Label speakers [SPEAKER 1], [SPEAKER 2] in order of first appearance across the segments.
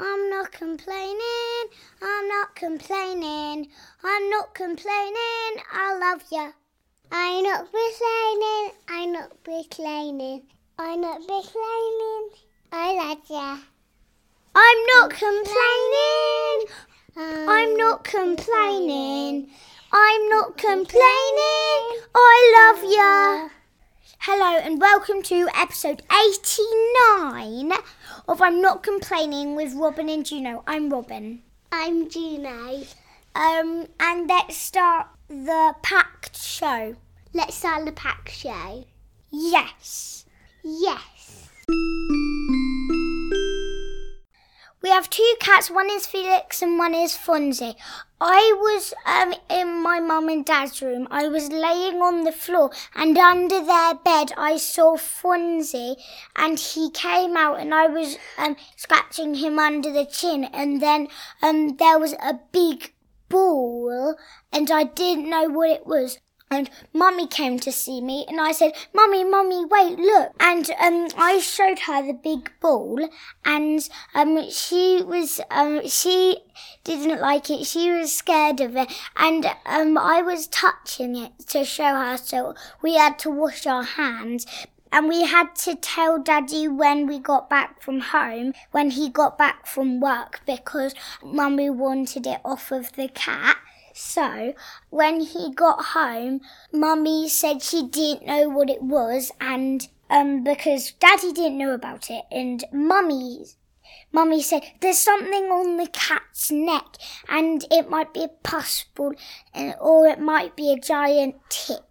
[SPEAKER 1] I'm not complaining, I'm not complaining, I'm not complaining, I love ya. I'm not complaining, I'm not complaining, I'm not complaining, I love ya. I'm not complaining, I'm not complaining, I'm not complaining, I love ya. Hello and welcome to episode 89 of I'm Not Complaining with Robin and Juno. I'm Robin.
[SPEAKER 2] I'm Juno.
[SPEAKER 1] Um, and let's start the packed show.
[SPEAKER 2] Let's start the pack show.
[SPEAKER 1] Yes.
[SPEAKER 2] Yes.
[SPEAKER 1] We have two cats, one is Felix and one is Fonzie. I was um, in my mum and dad's room. I was laying on the floor and under their bed I saw Fonzie and he came out and I was um, scratching him under the chin and then um, there was a big ball and I didn't know what it was and mummy came to see me and I said, Mummy, Mummy, wait, look. And um, I showed her the big ball and um, she was, um, she didn't like it. She was scared of it. And um, I was touching it to show her. So we had to wash our hands. And we had to tell Daddy when we got back from home, when he got back from work, because Mummy wanted it off of the cat. So when he got home, Mummy said she didn't know what it was, and um, because Daddy didn't know about it, and Mummy. Mummy said, There's something on the cat's neck, and it might be a pustule, or it might be a giant tick.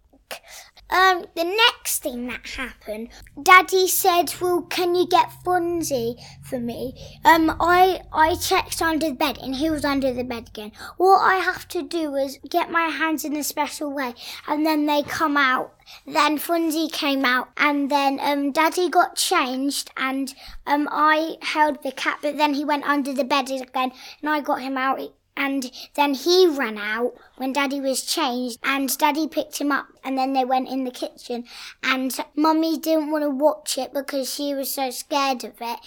[SPEAKER 1] Um, the next thing that happened, Daddy said, "Well, can you get Fonzie for me?" Um, I I checked under the bed, and he was under the bed again. What I have to do is get my hands in a special way, and then they come out. Then Fonzie came out, and then um, Daddy got changed, and um, I held the cat, but then he went under the bed again, and I got him out and then he ran out when daddy was changed and daddy picked him up and then they went in the kitchen and mummy didn't want to watch it because she was so scared of it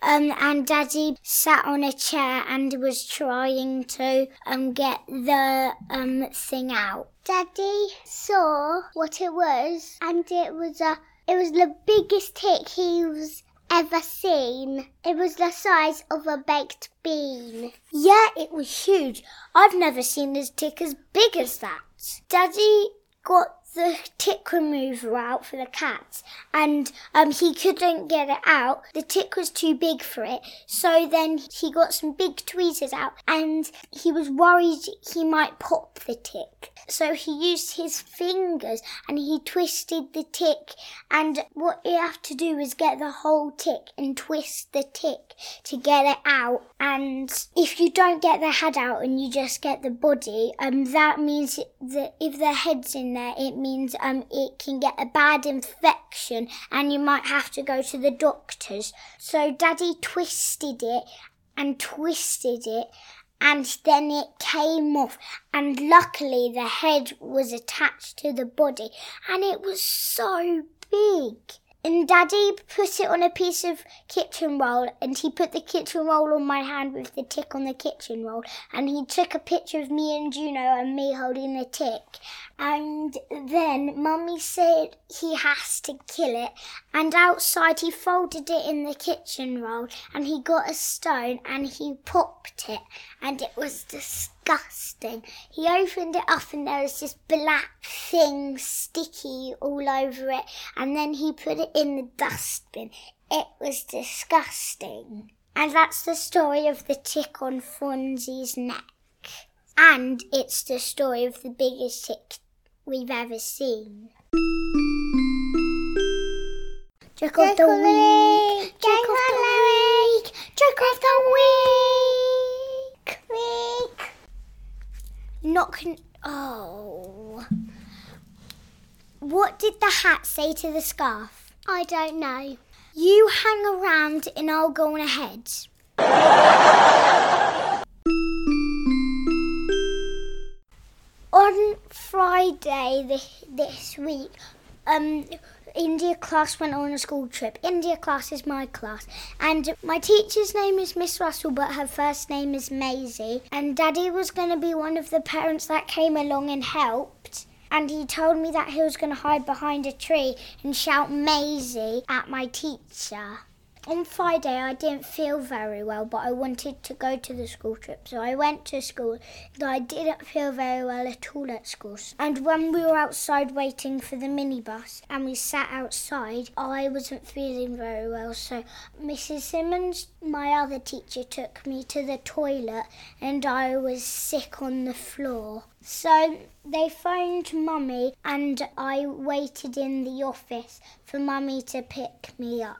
[SPEAKER 1] um, and daddy sat on a chair and was trying to um, get the um, thing out
[SPEAKER 2] Daddy saw what it was, and it was a. It was the biggest tick he's ever seen. It was the size of a baked bean.
[SPEAKER 1] yeah it was huge i've never seen a tick as big as that daddy got the tick remover out for the cat and um, he couldn't get it out. The tick was too big for it. So then he got some big tweezers out and he was worried he might pop the tick. So he used his fingers and he twisted the tick. And what you have to do is get the whole tick and twist the tick to get it out. And if you don't get the head out and you just get the body, um, that means that if the head's in there, it means um, it can get a bad infection and you might have to go to the doctors. So Daddy twisted it and twisted it and then it came off and luckily the head was attached to the body and it was so big. And Daddy put it on a piece of kitchen roll, and he put the kitchen roll on my hand with the tick on the kitchen roll, and he took a picture of me and Juno and me holding the tick. And then Mummy said he has to kill it, and outside he folded it in the kitchen roll, and he got a stone and he popped it, and it was disgusting. He opened it up, and there was this black thing sticky all over it, and then he put it in the dustbin. It was disgusting. And that's the story of the tick on Fonzie's neck. And it's the story of the biggest tick we've ever seen. Of the week, trick of the week, trick of the week, week. Not con- oh. What did the hat say to the scarf?
[SPEAKER 2] I don't know.
[SPEAKER 1] You hang around and I'll go on ahead. on Friday this, this week, um, India class went on a school trip. India class is my class. And my teacher's name is Miss Russell, but her first name is Maisie. And Daddy was going to be one of the parents that came along and helped. And he told me that he was going to hide behind a tree and shout Maisie at my teacher on Friday I didn't feel very well, but I wanted to go to the school trip, so I went to school. But I didn't feel very well at all at school. And when we were outside waiting for the minibus and we sat outside, I wasn't feeling very well. So Mrs. Simmons, my other teacher, took me to the toilet, and I was sick on the floor. So they phoned Mummy, and I waited in the office for Mummy to pick me up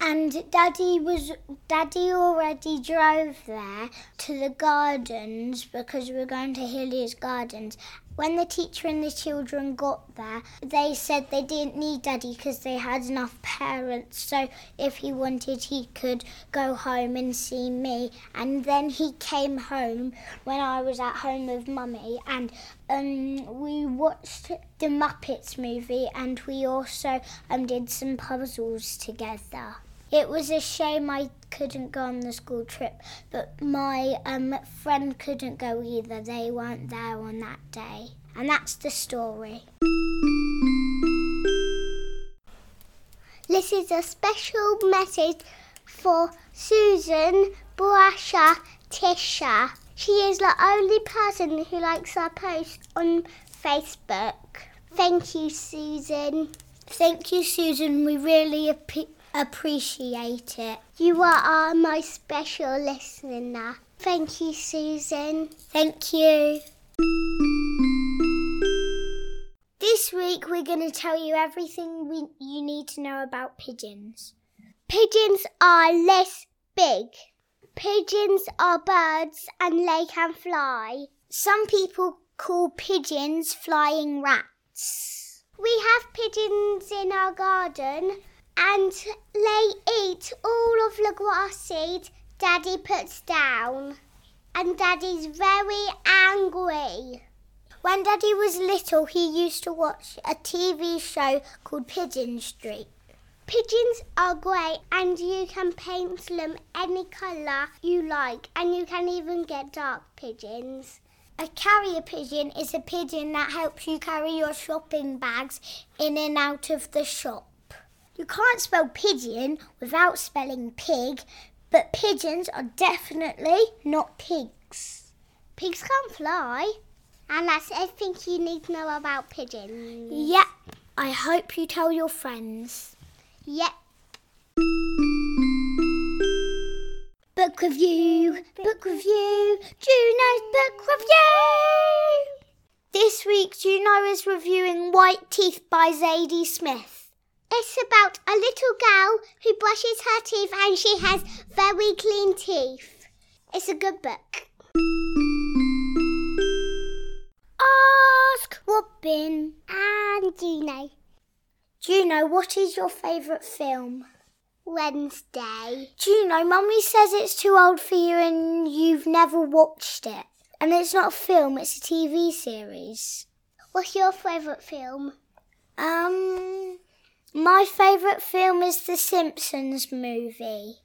[SPEAKER 1] and daddy was daddy already drove there to the gardens because we were going to Hilliers Gardens. When the teacher and the children got there, they said they didn't need daddy because they had enough parents. So if he wanted, he could go home and see me. And then he came home when I was at home with mummy, and um, we watched the Muppets movie, and we also um, did some puzzles together. It was a shame I couldn't go on the school trip, but my um, friend couldn't go either. They weren't there on that day. And that's the story.
[SPEAKER 2] This is a special message for Susan Brasha Tisha. She is the only person who likes our post on Facebook. Thank you, Susan.
[SPEAKER 1] Thank you, Susan. We really appreciate appreciate it.
[SPEAKER 2] You are my special listener. Thank you, Susan.
[SPEAKER 1] Thank you. This week we're going to tell you everything we, you need to know about pigeons.
[SPEAKER 2] Pigeons are less big. Pigeons are birds and they can fly.
[SPEAKER 1] Some people call pigeons flying rats.
[SPEAKER 2] We have pigeons in our garden and they eat all of the grass seed Daddy puts down. And Daddy's very angry.
[SPEAKER 1] When Daddy was little, he used to watch a TV show called Pigeon Street.
[SPEAKER 2] Pigeons are great and you can paint them any colour you like and you can even get dark pigeons.
[SPEAKER 1] A carrier pigeon is a pigeon that helps you carry your shopping bags in and out of the shop. You can't spell pigeon without spelling pig, but pigeons are definitely not pigs.
[SPEAKER 2] Pigs can't fly. And that's everything you need to know about pigeons.
[SPEAKER 1] Yep. I hope you tell your friends.
[SPEAKER 2] Yep.
[SPEAKER 1] Book review, book review, Juno's book review. This week, Juno is reviewing White Teeth by Zadie Smith.
[SPEAKER 2] It's about a little girl who brushes her teeth and she has very clean teeth. It's a good book.
[SPEAKER 1] Ask Robin
[SPEAKER 2] and Juno.
[SPEAKER 1] Juno, what is your favourite film?
[SPEAKER 2] Wednesday.
[SPEAKER 1] Juno, Mummy says it's too old for you and you've never watched it. And it's not a film, it's a TV series.
[SPEAKER 2] What's your favourite film?
[SPEAKER 1] Um, my favourite film is the Simpsons movie.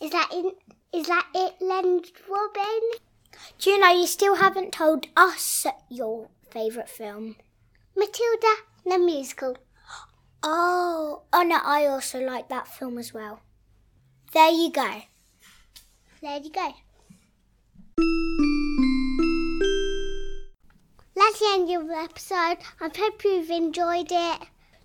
[SPEAKER 2] Is that in, is that it, Len Robin?
[SPEAKER 1] Do you know you still haven't told us your favourite film?
[SPEAKER 2] Matilda the musical.
[SPEAKER 1] Oh, oh no, I also like that film as well. There you go.
[SPEAKER 2] There you go. That's the end of the episode. I hope you've enjoyed it.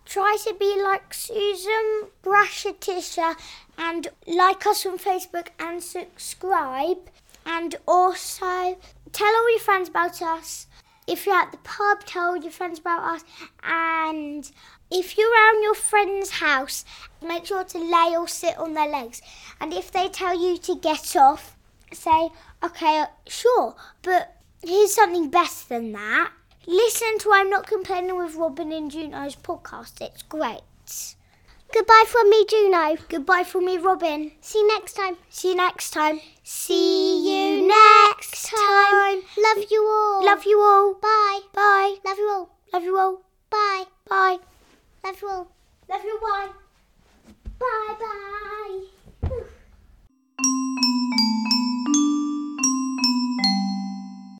[SPEAKER 1] Try to be like Susan Brashatisha and like us on Facebook and subscribe. And also tell all your friends about us. If you're at the pub, tell all your friends about us. And if you're around your friend's house, make sure to lay or sit on their legs. And if they tell you to get off, say, okay, sure, but here's something better than that. Listen to I'm Not Complaining with Robin and Juno's podcast. It's great.
[SPEAKER 2] Goodbye from me, Juno.
[SPEAKER 1] Goodbye from me, Robin.
[SPEAKER 2] See you next time.
[SPEAKER 1] See you next time. See you next time.
[SPEAKER 2] Love you all.
[SPEAKER 1] Love you all.
[SPEAKER 2] Bye.
[SPEAKER 1] Bye.
[SPEAKER 2] Love you all.
[SPEAKER 1] Love you all.
[SPEAKER 2] Bye.
[SPEAKER 1] Bye.
[SPEAKER 2] Love you all.
[SPEAKER 1] Love you. Bye.
[SPEAKER 2] Bye bye.